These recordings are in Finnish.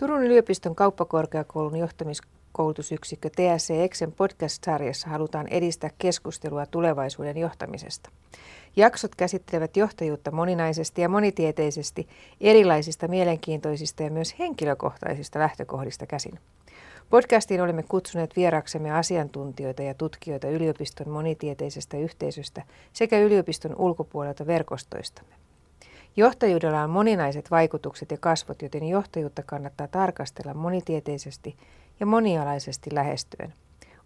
Turun yliopiston kauppakorkeakoulun johtamiskoulutusyksikkö TSC Exen podcast-sarjassa halutaan edistää keskustelua tulevaisuuden johtamisesta. Jaksot käsittelevät johtajuutta moninaisesti ja monitieteisesti erilaisista mielenkiintoisista ja myös henkilökohtaisista lähtökohdista käsin. Podcastiin olemme kutsuneet vieraksemme asiantuntijoita ja tutkijoita yliopiston monitieteisestä yhteisöstä sekä yliopiston ulkopuolelta verkostoistamme. Johtajuudella on moninaiset vaikutukset ja kasvot, joten johtajuutta kannattaa tarkastella monitieteisesti ja monialaisesti lähestyen.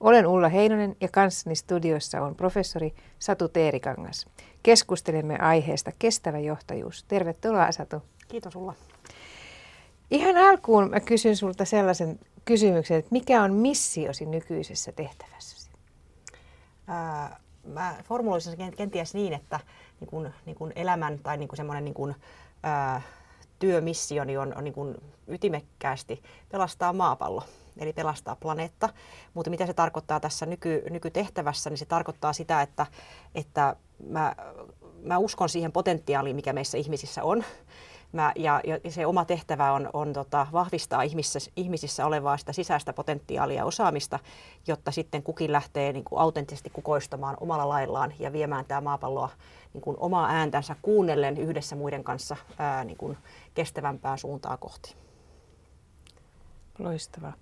Olen Ulla Heinonen ja kanssani studiossa on professori Satu Teerikangas. Keskustelemme aiheesta kestävä johtajuus. Tervetuloa Satu. Kiitos Ulla. Ihan alkuun mä kysyn sulta sellaisen kysymyksen, että mikä on missiosi nykyisessä tehtävässäsi? Ää, mä formuloisin sen kenties niin, että niin kun, niin kun elämän tai niin semmoinen niin kun, ää, työmissioni on, on niin kun ytimekkäästi pelastaa maapallo eli pelastaa planeetta. Mutta mitä se tarkoittaa tässä nyky, nykytehtävässä, niin se tarkoittaa sitä, että, että mä, mä uskon siihen potentiaaliin, mikä meissä ihmisissä on. Mä, ja, ja se oma tehtävä on, on tota, vahvistaa ihmisissä, ihmisissä olevaa sitä sisäistä potentiaalia ja osaamista, jotta sitten kukin lähtee niin kuin autenttisesti kukoistamaan omalla laillaan ja viemään tämä maapalloa niin kuin omaa ääntänsä kuunnellen yhdessä muiden kanssa ää, niin kuin kestävämpää suuntaa kohti. Loistavaa.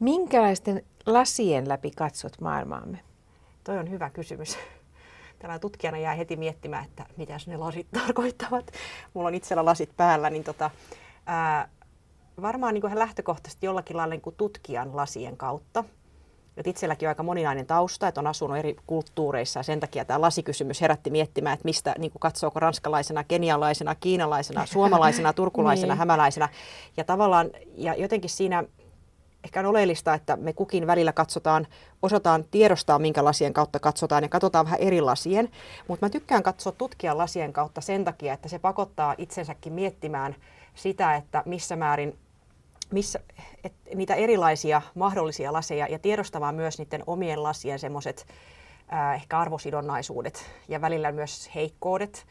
Minkälaisten lasien läpi katsot maailmaamme? Toi on hyvä kysymys. Tällä tutkijana jää heti miettimään, että mitä ne lasit tarkoittavat. Mulla on itsellä lasit päällä, niin tota, ää, varmaan niin lähtökohtaisesti jollakin lailla niin tutkijan lasien kautta. Et itselläkin on aika moninainen tausta, että on asunut eri kulttuureissa ja sen takia tämä lasikysymys herätti miettimään, että mistä niin kuin katsooko ranskalaisena, kenialaisena, kiinalaisena, suomalaisena, turkulaisena, niin. hämäläisenä. Ja tavallaan, ja jotenkin siinä ehkä on oleellista, että me kukin välillä katsotaan, osataan tiedostaa, minkä lasien kautta katsotaan ja katsotaan vähän eri lasien. Mutta mä tykkään katsoa tutkijan lasien kautta sen takia, että se pakottaa itsensäkin miettimään sitä, että missä määrin missä, et, niitä erilaisia mahdollisia laseja ja tiedostamaan myös niiden omien lasien semmoiset ehkä arvosidonnaisuudet ja välillä myös heikkoudet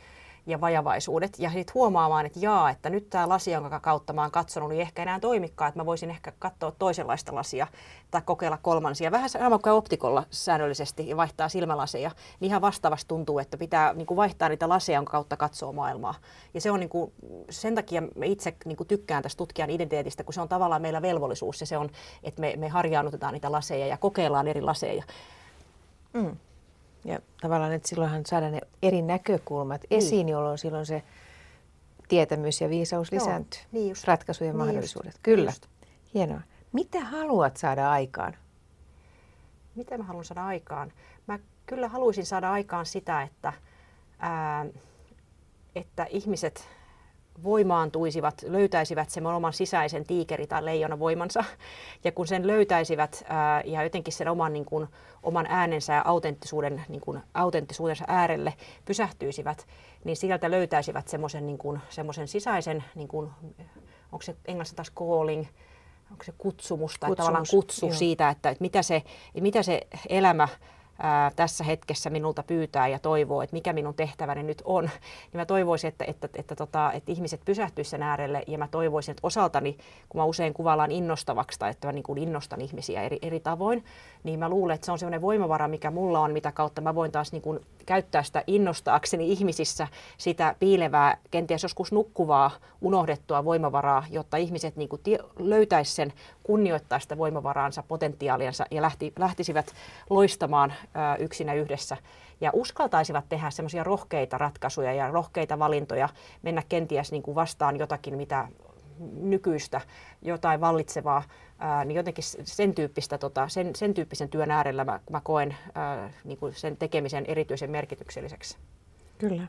ja vajavaisuudet ja sitten huomaamaan, että jaa, että nyt tämä lasi, jonka kautta mä oon katsonut, niin ehkä enää toimikaan, että mä voisin ehkä katsoa toisenlaista lasia tai kokeilla kolmansia. Vähän sama kuin optikolla säännöllisesti ja vaihtaa silmälaseja, niin ihan vastaavasti tuntuu, että pitää niin kuin vaihtaa niitä laseja, jonka kautta katsoo maailmaa. Ja se on niin kuin, sen takia mä itse niin kuin tykkään tästä tutkijan identiteetistä, kun se on tavallaan meillä velvollisuus ja se on, että me, me harjaannutetaan niitä laseja ja kokeillaan eri laseja. Mm. Ja tavallaan, että silloinhan saadaan ne eri näkökulmat niin. esiin, jolloin silloin se tietämys ja viisaus Joo, lisääntyy. Niin just. Ratkaisujen niin mahdollisuudet. Just. Kyllä. Just. Hienoa. Mitä haluat saada aikaan? Mitä mä haluan saada aikaan? Mä kyllä haluaisin saada aikaan sitä, että, ää, että ihmiset voimaantuisivat, löytäisivät sen oman sisäisen tiikeri- tai leijonavoimansa. Ja kun sen löytäisivät ää, ja jotenkin sen oman, niin kuin, oman äänensä ja autenttisuuden, niin kuin, autenttisuudensa äärelle pysähtyisivät, niin sieltä löytäisivät semmoisen niin kuin, sisäisen, niin kuin, onko se englanniksi taas calling, onko se kutsumus tai Kutsumus, tavallaan kutsu joo. siitä, että, että mitä, se, mitä se elämä ää, tässä hetkessä minulta pyytää ja toivoo, että mikä minun tehtäväni nyt on, niin mä toivoisin, että, että, että, että, tota, että ihmiset pysähtyisivät sen äärelle ja mä toivoisin, että osaltani, kun mä usein kuvaillaan innostavaksi tai että mä niin kuin innostan ihmisiä eri, eri tavoin, niin mä luulen, että se on sellainen voimavara, mikä mulla on, mitä kautta mä voin taas niin kuin käyttää sitä innostaakseni ihmisissä sitä piilevää, kenties joskus nukkuvaa, unohdettua voimavaraa, jotta ihmiset niin kuin löytäisivät sen, kunnioittaa sitä voimavaraansa, potentiaaliansa ja lähti, lähtisivät loistamaan ää, yksinä yhdessä. Ja uskaltaisivat tehdä semmoisia rohkeita ratkaisuja ja rohkeita valintoja, mennä kenties niin kuin vastaan jotakin, mitä nykyistä, jotain vallitsevaa, ää, niin jotenkin sen, tyyppistä, tota, sen, sen tyyppisen työn äärellä mä, mä koen ää, niin kuin sen tekemisen erityisen merkitykselliseksi. Kyllä.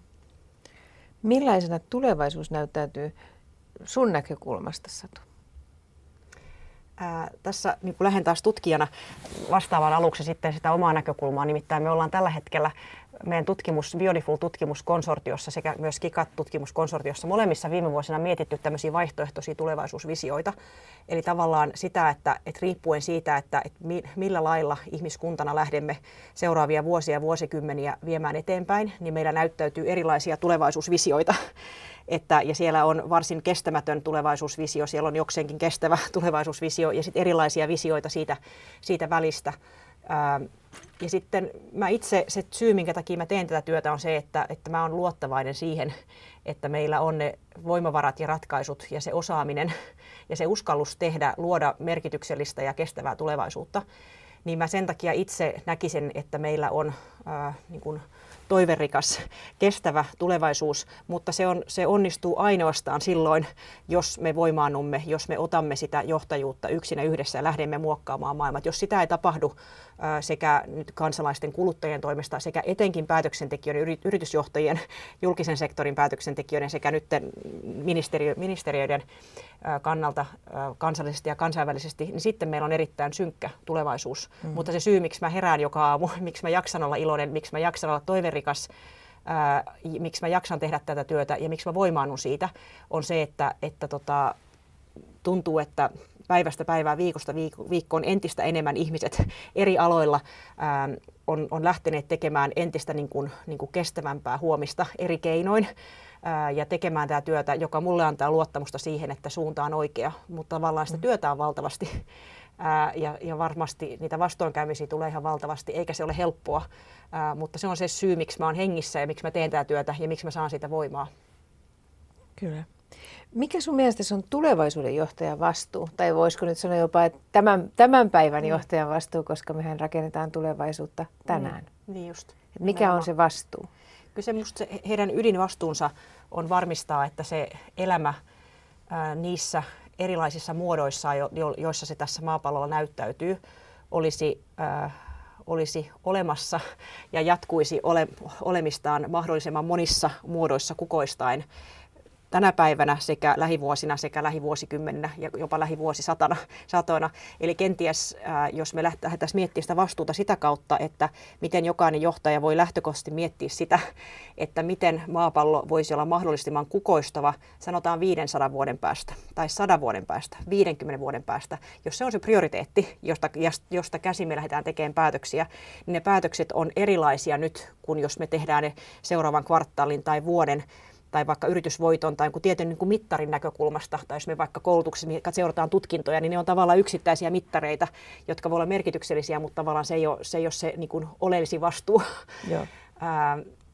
Millaisena tulevaisuus näyttäytyy sun näkökulmasta, Satu? Ää, tässä niin lähden taas tutkijana vastaavan aluksi sitten sitä omaa näkökulmaa. Nimittäin me ollaan tällä hetkellä meidän tutkimus, Beautiful-tutkimuskonsortiossa sekä myös KIKAT-tutkimuskonsortiossa molemmissa viime vuosina mietitty tämmöisiä vaihtoehtoisia tulevaisuusvisioita. Eli tavallaan sitä, että, että riippuen siitä, että, että millä lailla ihmiskuntana lähdemme seuraavia vuosia ja vuosikymmeniä viemään eteenpäin, niin meillä näyttäytyy erilaisia tulevaisuusvisioita. Että, ja siellä on varsin kestämätön tulevaisuusvisio, siellä on jokseenkin kestävä tulevaisuusvisio ja sitten erilaisia visioita siitä, siitä välistä. Ja sitten mä itse, se syy, minkä takia mä teen tätä työtä, on se, että, että mä oon luottavainen siihen, että meillä on ne voimavarat ja ratkaisut ja se osaaminen ja se uskallus tehdä, luoda merkityksellistä ja kestävää tulevaisuutta. Niin mä sen takia itse näkisin, että meillä on ää, niin kuin, toiverikas, kestävä tulevaisuus, mutta se, on, se onnistuu ainoastaan silloin, jos me voimaannumme, jos me otamme sitä johtajuutta yksinä yhdessä ja lähdemme muokkaamaan maailmat. Jos sitä ei tapahdu sekä nyt kansalaisten kuluttajien toimesta sekä etenkin päätöksentekijöiden, yritysjohtajien, julkisen sektorin päätöksentekijöiden sekä nyt ministeriö, ministeriöiden kannalta kansallisesti ja kansainvälisesti, niin sitten meillä on erittäin synkkä tulevaisuus. Mm. Mutta se syy, miksi mä herään joka aamu, miksi mä jaksan olla iloinen, miksi mä jaksan olla toiverikas, ää, miksi mä jaksan tehdä tätä työtä ja miksi mä voimaannun siitä, on se, että, että tota, tuntuu, että päivästä päivää, viikosta viikkoon entistä enemmän ihmiset eri aloilla ää, on, on lähteneet tekemään entistä niin kuin, niin kuin kestävämpää huomista eri keinoin ja tekemään tämä työtä, joka mulle antaa luottamusta siihen, että suunta on oikea, mutta tavallaan sitä mm. työtä on valtavasti ja, ja varmasti niitä vastoinkäymisiä tulee ihan valtavasti, eikä se ole helppoa, mutta se on se syy, miksi mä oon hengissä ja miksi mä teen tätä työtä ja miksi mä saan siitä voimaa. Kyllä. Mikä sun mielestä on tulevaisuuden johtajan vastuu? Tai voisiko nyt sanoa jopa, että tämän, tämän päivän mm. johtajan vastuu, koska mehän rakennetaan tulevaisuutta tänään. Mm. Niin just. mikä on se vastuu? Kyllä se musta se, heidän ydinvastuunsa on varmistaa, että se elämä ää, niissä erilaisissa muodoissa, jo, jo, joissa se tässä maapallolla näyttäytyy, olisi, ää, olisi olemassa ja jatkuisi ole, olemistaan mahdollisimman monissa muodoissa kukoistain tänä päivänä sekä lähivuosina sekä lähivuosikymmeninä ja jopa lähivuosisatana. Satona. Eli kenties, ää, jos me lähdettäisiin miettimään sitä vastuuta sitä kautta, että miten jokainen johtaja voi lähtökohtaisesti miettiä sitä, että miten maapallo voisi olla mahdollisimman kukoistava, sanotaan 500 vuoden päästä tai 100 vuoden päästä, 50 vuoden päästä. Jos se on se prioriteetti, josta, josta käsin me lähdetään tekemään päätöksiä, niin ne päätökset on erilaisia nyt, kuin jos me tehdään ne seuraavan kvartaalin tai vuoden tai vaikka yritysvoiton tai tietyn niin kuin mittarin näkökulmasta, tai jos me vaikka koulutuksessa seurataan tutkintoja, niin ne on tavallaan yksittäisiä mittareita, jotka voi olla merkityksellisiä, mutta tavallaan se ei ole se, ei ole se niin kuin oleellisin vastuu. Joo.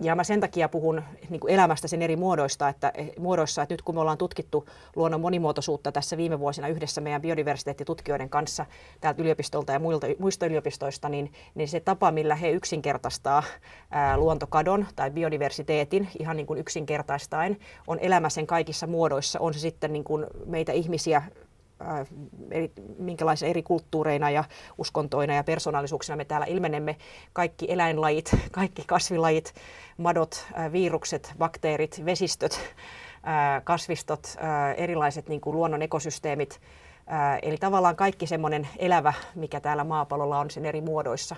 Ja mä sen takia puhun niin kuin elämästä sen eri muodoista, että, eh, muodoissa, että nyt kun me ollaan tutkittu luonnon monimuotoisuutta tässä viime vuosina yhdessä meidän biodiversiteettitutkijoiden kanssa täältä yliopistolta ja muilta, muista yliopistoista, niin, niin se tapa, millä he yksinkertaistaa ää, luontokadon tai biodiversiteetin ihan niin kuin yksinkertaistaen, on elämä sen kaikissa muodoissa. On se sitten niin kuin meitä ihmisiä Eri, minkälaisia eri kulttuureina ja uskontoina ja persoonallisuuksina me täällä ilmenemme. Kaikki eläinlajit, kaikki kasvilajit, madot, virukset, bakteerit, vesistöt, kasvistot, erilaiset niin kuin luonnon ekosysteemit. Eli tavallaan kaikki semmoinen elävä, mikä täällä maapallolla on sen eri muodoissa.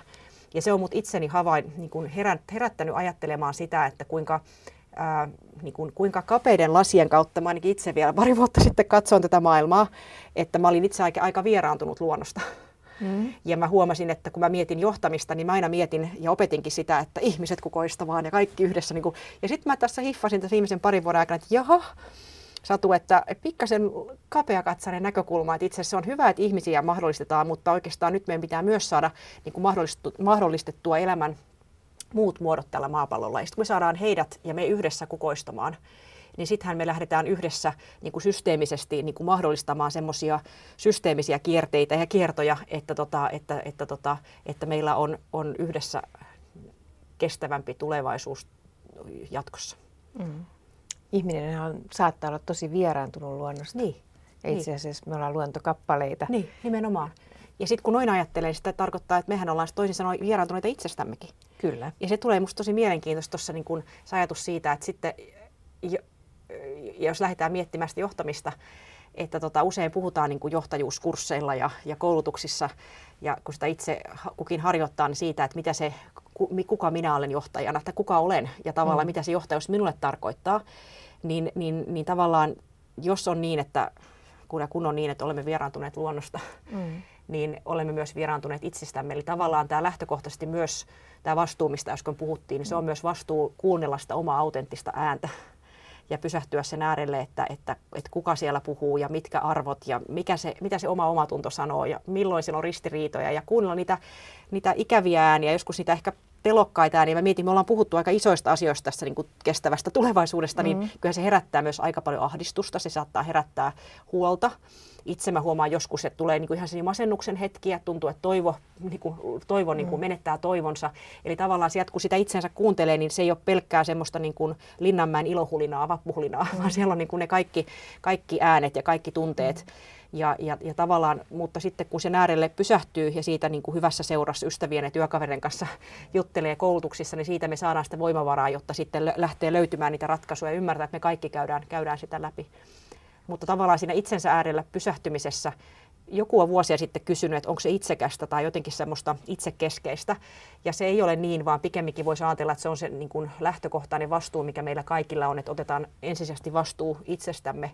Ja se on mut itseni havain, niin kuin herättänyt ajattelemaan sitä, että kuinka ää, niin kuin, kuinka kapeiden lasien kautta, mä ainakin itse vielä pari vuotta sitten katsoin tätä maailmaa, että mä olin itse aika, aika vieraantunut luonnosta. Mm. Ja mä huomasin, että kun mä mietin johtamista, niin mä aina mietin ja opetinkin sitä, että ihmiset kukoistavaan ja kaikki yhdessä. Niin kuin, ja sitten mä tässä hiffasin tässä viimeisen parin vuoden aikana, että jaha, Satu, että pikkasen kapeakatsainen näkökulma, että itse asiassa on hyvä, että ihmisiä mahdollistetaan, mutta oikeastaan nyt meidän pitää myös saada niin kuin mahdollistettua elämän muut muodot tällä maapallolla. Ja sitten kun me saadaan heidät ja me yhdessä kukoistamaan, niin sittenhän me lähdetään yhdessä niin kuin systeemisesti niin kuin mahdollistamaan semmoisia systeemisiä kierteitä ja kiertoja, että, tota, että, että, tota, että meillä on, on yhdessä kestävämpi tulevaisuus jatkossa. Mm. Ihminen saattaa olla tosi vieraantunut luonnosta. Niin. Ja itse niin. asiassa me ollaan luontokappaleita. Niin, nimenomaan. Ja sitten kun noin ajattelee, niin sitä tarkoittaa, että mehän ollaan toisin sanoen vieraantuneita itsestämmekin. Kyllä. Ja se tulee musta tosi mielenkiintoista tuossa niin kun, se ajatus siitä, että sitten jos lähdetään miettimään sitä johtamista, että tota, usein puhutaan niin kuin johtajuuskursseilla ja, ja koulutuksissa, ja kun sitä itse kukin harjoittaa, niin siitä, että mitä se, kuka minä olen johtajana, tai kuka olen, ja tavallaan mm. mitä se johtajuus minulle tarkoittaa, niin, niin, niin tavallaan jos on niin, että kun, kun on niin, että olemme vieraantuneet luonnosta, mm. Niin olemme myös vieraantuneet itsestämme. Eli tavallaan tämä lähtökohtaisesti myös tämä vastuu, mistä äsken puhuttiin, niin se on mm. myös vastuu kuunnella sitä omaa autenttista ääntä ja pysähtyä sen äärelle, että, että, että kuka siellä puhuu ja mitkä arvot ja mikä se, mitä se oma omatunto sanoo ja milloin siellä on ristiriitoja ja kuunnella niitä, niitä ikäviä ääniä, joskus niitä ehkä pelokkaita ääniä. Mä mietin, me ollaan puhuttu aika isoista asioista tässä niin kuin kestävästä tulevaisuudesta, niin mm. kyllä se herättää myös aika paljon ahdistusta, se saattaa herättää huolta itse mä huomaan joskus, että tulee niin kuin ihan masennuksen hetkiä, tuntuu, että toivo, niin kuin, toivo niin kuin mm. menettää toivonsa. Eli tavallaan sieltä, kun sitä itsensä kuuntelee, niin se ei ole pelkkää semmoista niin kuin Linnanmäen ilohulinaa, vappuhulinaa, mm. vaan siellä on niin kuin ne kaikki, kaikki äänet ja kaikki tunteet. Mm. Ja, ja, ja tavallaan, mutta sitten kun sen äärelle pysähtyy ja siitä niin kuin hyvässä seurassa ystävien ja työkaverin kanssa juttelee koulutuksissa, niin siitä me saadaan sitä voimavaraa, jotta sitten lähtee löytymään niitä ratkaisuja ja ymmärtää, että me kaikki käydään, käydään sitä läpi. Mutta tavallaan siinä itsensä äärellä pysähtymisessä joku on vuosia sitten kysynyt, että onko se itsekästä tai jotenkin semmoista itsekeskeistä. Ja se ei ole niin, vaan pikemminkin voisi ajatella, että se on se niin kuin lähtökohtainen vastuu, mikä meillä kaikilla on, että otetaan ensisijaisesti vastuu itsestämme.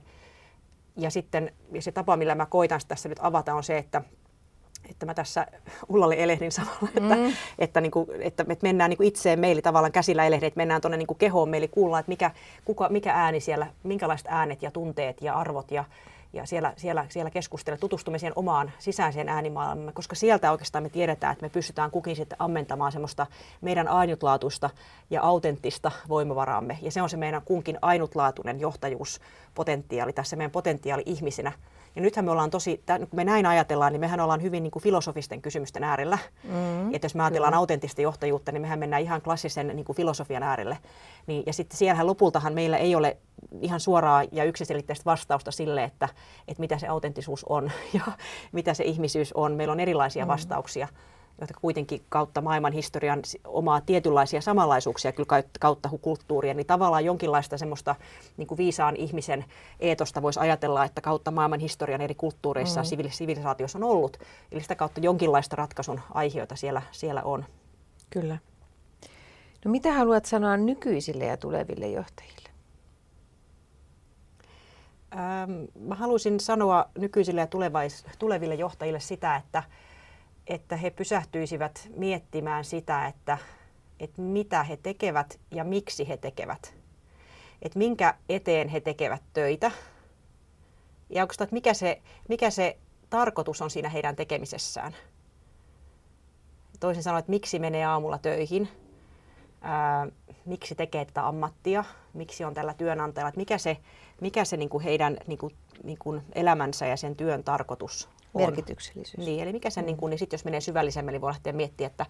Ja sitten ja se tapa, millä mä koitan tässä nyt avata, on se, että että mä tässä Ullalle elehdin samalla, että, mm. että, niin kuin, että me mennään niin kuin itseen meille tavallaan käsillä elehdin, että mennään tuonne niin kehoon meille kuullaan, että mikä, kuka, mikä ääni siellä, minkälaiset äänet ja tunteet ja arvot ja, ja siellä, siellä, siellä keskustella, tutustumme siihen omaan sisäiseen äänimaailmamme, koska sieltä oikeastaan me tiedetään, että me pystytään kukin sitten ammentamaan semmoista meidän ainutlaatuista ja autenttista voimavaraamme. Ja se on se meidän kunkin ainutlaatuinen johtajuuspotentiaali, tässä meidän potentiaali ihmisinä, ja nythän me ollaan tosi, kun me näin ajatellaan, niin mehän ollaan hyvin niin kuin filosofisten kysymysten äärellä. Mm, että jos me ajatellaan kyllä. autenttista johtajuutta, niin mehän mennään ihan klassisen niin kuin filosofian äärelle. Niin, ja sitten siellähän lopultahan meillä ei ole ihan suoraa ja yksiselitteistä vastausta sille, että, että mitä se autenttisuus on ja mitä se ihmisyys on. Meillä on erilaisia mm. vastauksia jotka kuitenkin kautta maailman historian omaa tietynlaisia samanlaisuuksia kyllä kautta kulttuuria, niin tavallaan jonkinlaista semmoista niin kuin viisaan ihmisen eetosta voisi ajatella, että kautta maailman historian eri kulttuureissa mm. sivilisaatiossa on ollut. Eli sitä kautta jonkinlaista ratkaisun aiheita siellä, siellä on. Kyllä. No mitä haluat sanoa nykyisille ja tuleville johtajille? Ähm, mä haluaisin sanoa nykyisille ja tulevais, tuleville johtajille sitä, että että he pysähtyisivät miettimään sitä, että, että mitä he tekevät ja miksi he tekevät. Että minkä eteen he tekevät töitä. Ja onko että mikä se, mikä se tarkoitus on siinä heidän tekemisessään. Toisin sanoen, että miksi menee aamulla töihin, ää, miksi tekee tätä ammattia, miksi on tällä työnantajalla, että mikä se, mikä se niin kuin heidän niin kuin, niin kuin elämänsä ja sen työn tarkoitus Merkityksellisyys. Niin, eli mikä se, mm. niin, kuin, niin sit jos menee syvällisemmin, niin voi lähteä miettiä, että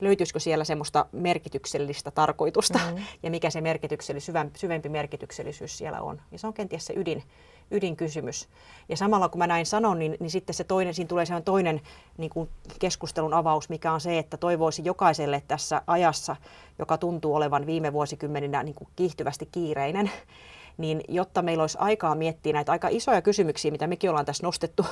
löytyisikö siellä semmoista merkityksellistä tarkoitusta mm. ja mikä se merkityksellisyys, syvempi merkityksellisyys siellä on. Ja se on kenties se ydin, ydinkysymys. Ja samalla kun mä näin sanon, niin, niin sitten se toinen, siinä tulee se toinen niin kuin keskustelun avaus, mikä on se, että toivoisi jokaiselle tässä ajassa, joka tuntuu olevan viime vuosikymmeninä niin kuin kiihtyvästi kiireinen, niin jotta meillä olisi aikaa miettiä näitä aika isoja kysymyksiä, mitä mekin ollaan tässä nostettu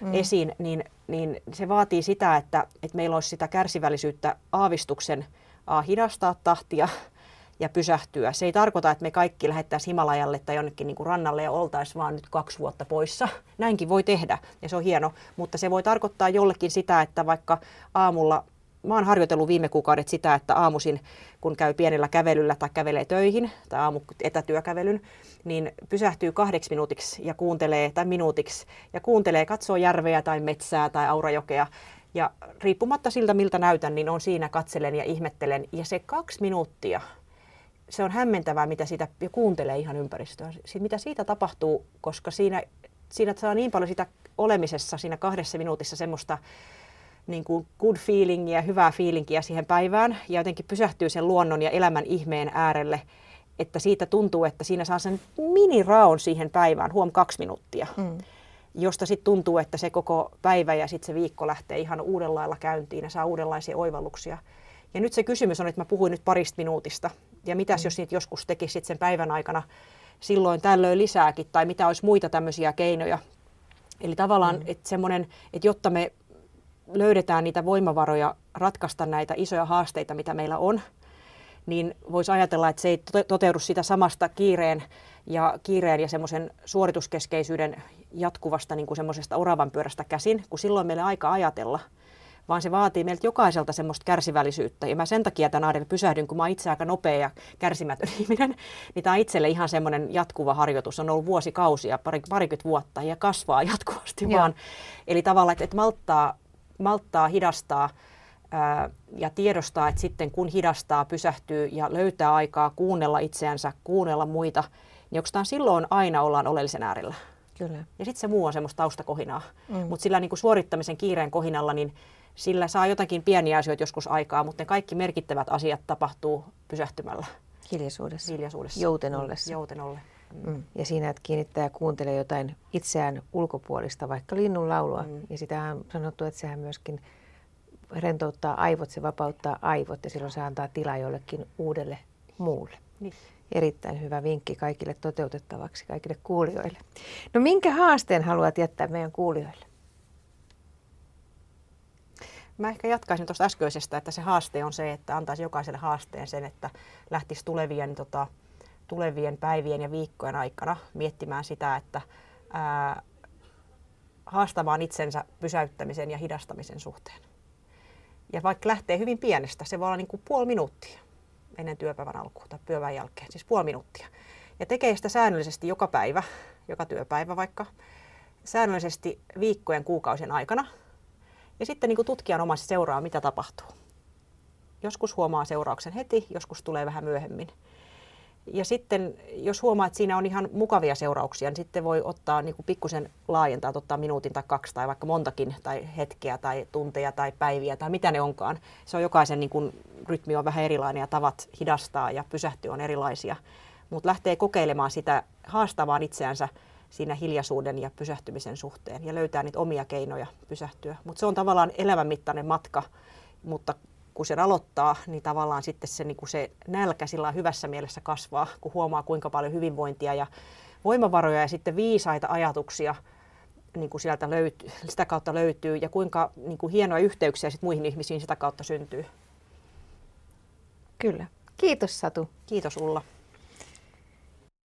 mm. esiin, niin, niin se vaatii sitä, että, että meillä olisi sitä kärsivällisyyttä aavistuksen a, hidastaa tahtia ja pysähtyä. Se ei tarkoita, että me kaikki lähettäisiin Himalajalle tai jonnekin niin kuin rannalle ja oltaisiin vaan nyt kaksi vuotta poissa. Näinkin voi tehdä ja se on hieno, mutta se voi tarkoittaa jollekin sitä, että vaikka aamulla mä oon harjoitellut viime kuukaudet sitä, että aamuisin, kun käy pienellä kävelyllä tai kävelee töihin tai aamu etätyökävelyn, niin pysähtyy kahdeksi minuutiksi ja kuuntelee, tai minuutiksi, ja kuuntelee, katsoo järveä tai metsää tai aurajokea. Ja riippumatta siltä, miltä näytän, niin on siinä katselen ja ihmettelen. Ja se kaksi minuuttia, se on hämmentävää, mitä siitä ja kuuntelee ihan ympäristöä. Mitä siitä tapahtuu, koska siinä, siinä saa niin paljon sitä olemisessa siinä kahdessa minuutissa semmoista niin kuin good feelingiä, hyvää feelingiä siihen päivään ja jotenkin pysähtyy sen luonnon ja elämän ihmeen äärelle, että siitä tuntuu, että siinä saa sen miniraon siihen päivään, huom kaksi minuuttia, mm. josta sitten tuntuu, että se koko päivä ja sitten se viikko lähtee ihan uudella lailla käyntiin ja saa uudenlaisia oivalluksia. Ja nyt se kysymys on, että mä puhuin nyt parista minuutista, ja mitäs mm. jos niitä joskus tekisi sen päivän aikana silloin tällöin lisääkin, tai mitä olisi muita tämmöisiä keinoja, Eli tavallaan, mm. että semmoinen, että jotta me löydetään niitä voimavaroja ratkaista näitä isoja haasteita, mitä meillä on, niin voisi ajatella, että se ei toteudu sitä samasta kiireen ja, kiireen ja semmoisen suorituskeskeisyyden jatkuvasta niin kuin semmoisesta oravan pyörästä käsin, kun silloin meillä aika ajatella, vaan se vaatii meiltä jokaiselta semmoista kärsivällisyyttä. Ja mä sen takia tämän Aarille pysähdyn, kun mä oon itse aika nopea ja kärsimätön ihminen, niin tämä on itselle ihan semmoinen jatkuva harjoitus. On ollut vuosikausia, pari, parikymmentä vuotta ja kasvaa jatkuvasti Joo. vaan. Eli tavallaan, että, että malttaa, malttaa hidastaa, ja tiedostaa, että sitten kun hidastaa, pysähtyy ja löytää aikaa kuunnella itseänsä, kuunnella muita, niin oikeastaan silloin aina ollaan oleellisen äärellä. Kyllä. Ja sitten se muu on semmoista taustakohinaa. Mm. Mutta sillä niin kuin suorittamisen kiireen kohinalla, niin sillä saa jotakin pieniä asioita joskus aikaa, mutta ne kaikki merkittävät asiat tapahtuu pysähtymällä. Hiljaisuudessa. Hiljaisuudessa. Jouten mm. ollessa. Jouten olle. Mm. Ja siinä, että kiinnittää ja kuuntelee jotain itseään ulkopuolista, vaikka linnun laulua. Mm. Ja sitä on sanottu, että sehän myöskin rentouttaa aivot, se vapauttaa aivot ja silloin se antaa tilaa jollekin uudelle muulle. Niin. Erittäin hyvä vinkki kaikille toteutettavaksi, kaikille kuulijoille. No minkä haasteen haluat jättää meidän kuulijoille? Mä ehkä jatkaisin tuosta äskeisestä, että se haaste on se, että antaisi jokaiselle haasteen sen, että lähtisi tulevien, tota, tulevien päivien ja viikkojen aikana miettimään sitä, että ää, haastamaan itsensä pysäyttämisen ja hidastamisen suhteen. Ja vaikka lähtee hyvin pienestä, se voi olla niin kuin puoli minuuttia ennen työpäivän alkua tai työpäivän jälkeen, siis puoli minuuttia. Ja tekee sitä säännöllisesti joka päivä, joka työpäivä vaikka, säännöllisesti viikkojen, kuukausien aikana. Ja sitten niin kuin tutkijan omassa seuraa, mitä tapahtuu. Joskus huomaa seurauksen heti, joskus tulee vähän myöhemmin. Ja sitten jos huomaa, että siinä on ihan mukavia seurauksia, niin sitten voi ottaa niin kuin pikkusen laajentaa, ottaa minuutin tai kaksi tai vaikka montakin tai hetkeä tai tunteja tai päiviä tai mitä ne onkaan. Se on jokaisen niin kuin, rytmi on vähän erilainen ja tavat hidastaa ja pysähtyä on erilaisia. Mutta lähtee kokeilemaan sitä, haastamaan itseänsä siinä hiljaisuuden ja pysähtymisen suhteen ja löytää niitä omia keinoja pysähtyä. Mutta se on tavallaan elämänmittainen matka, mutta kun sen aloittaa, niin tavallaan sitten se, niin kuin se nälkä sillä hyvässä mielessä kasvaa, kun huomaa kuinka paljon hyvinvointia ja voimavaroja ja sitten viisaita ajatuksia niin kuin sieltä löytyy, sitä kautta löytyy ja kuinka niin kuin hienoja yhteyksiä sitten muihin ihmisiin sitä kautta syntyy. Kyllä. Kiitos Satu. Kiitos Ulla.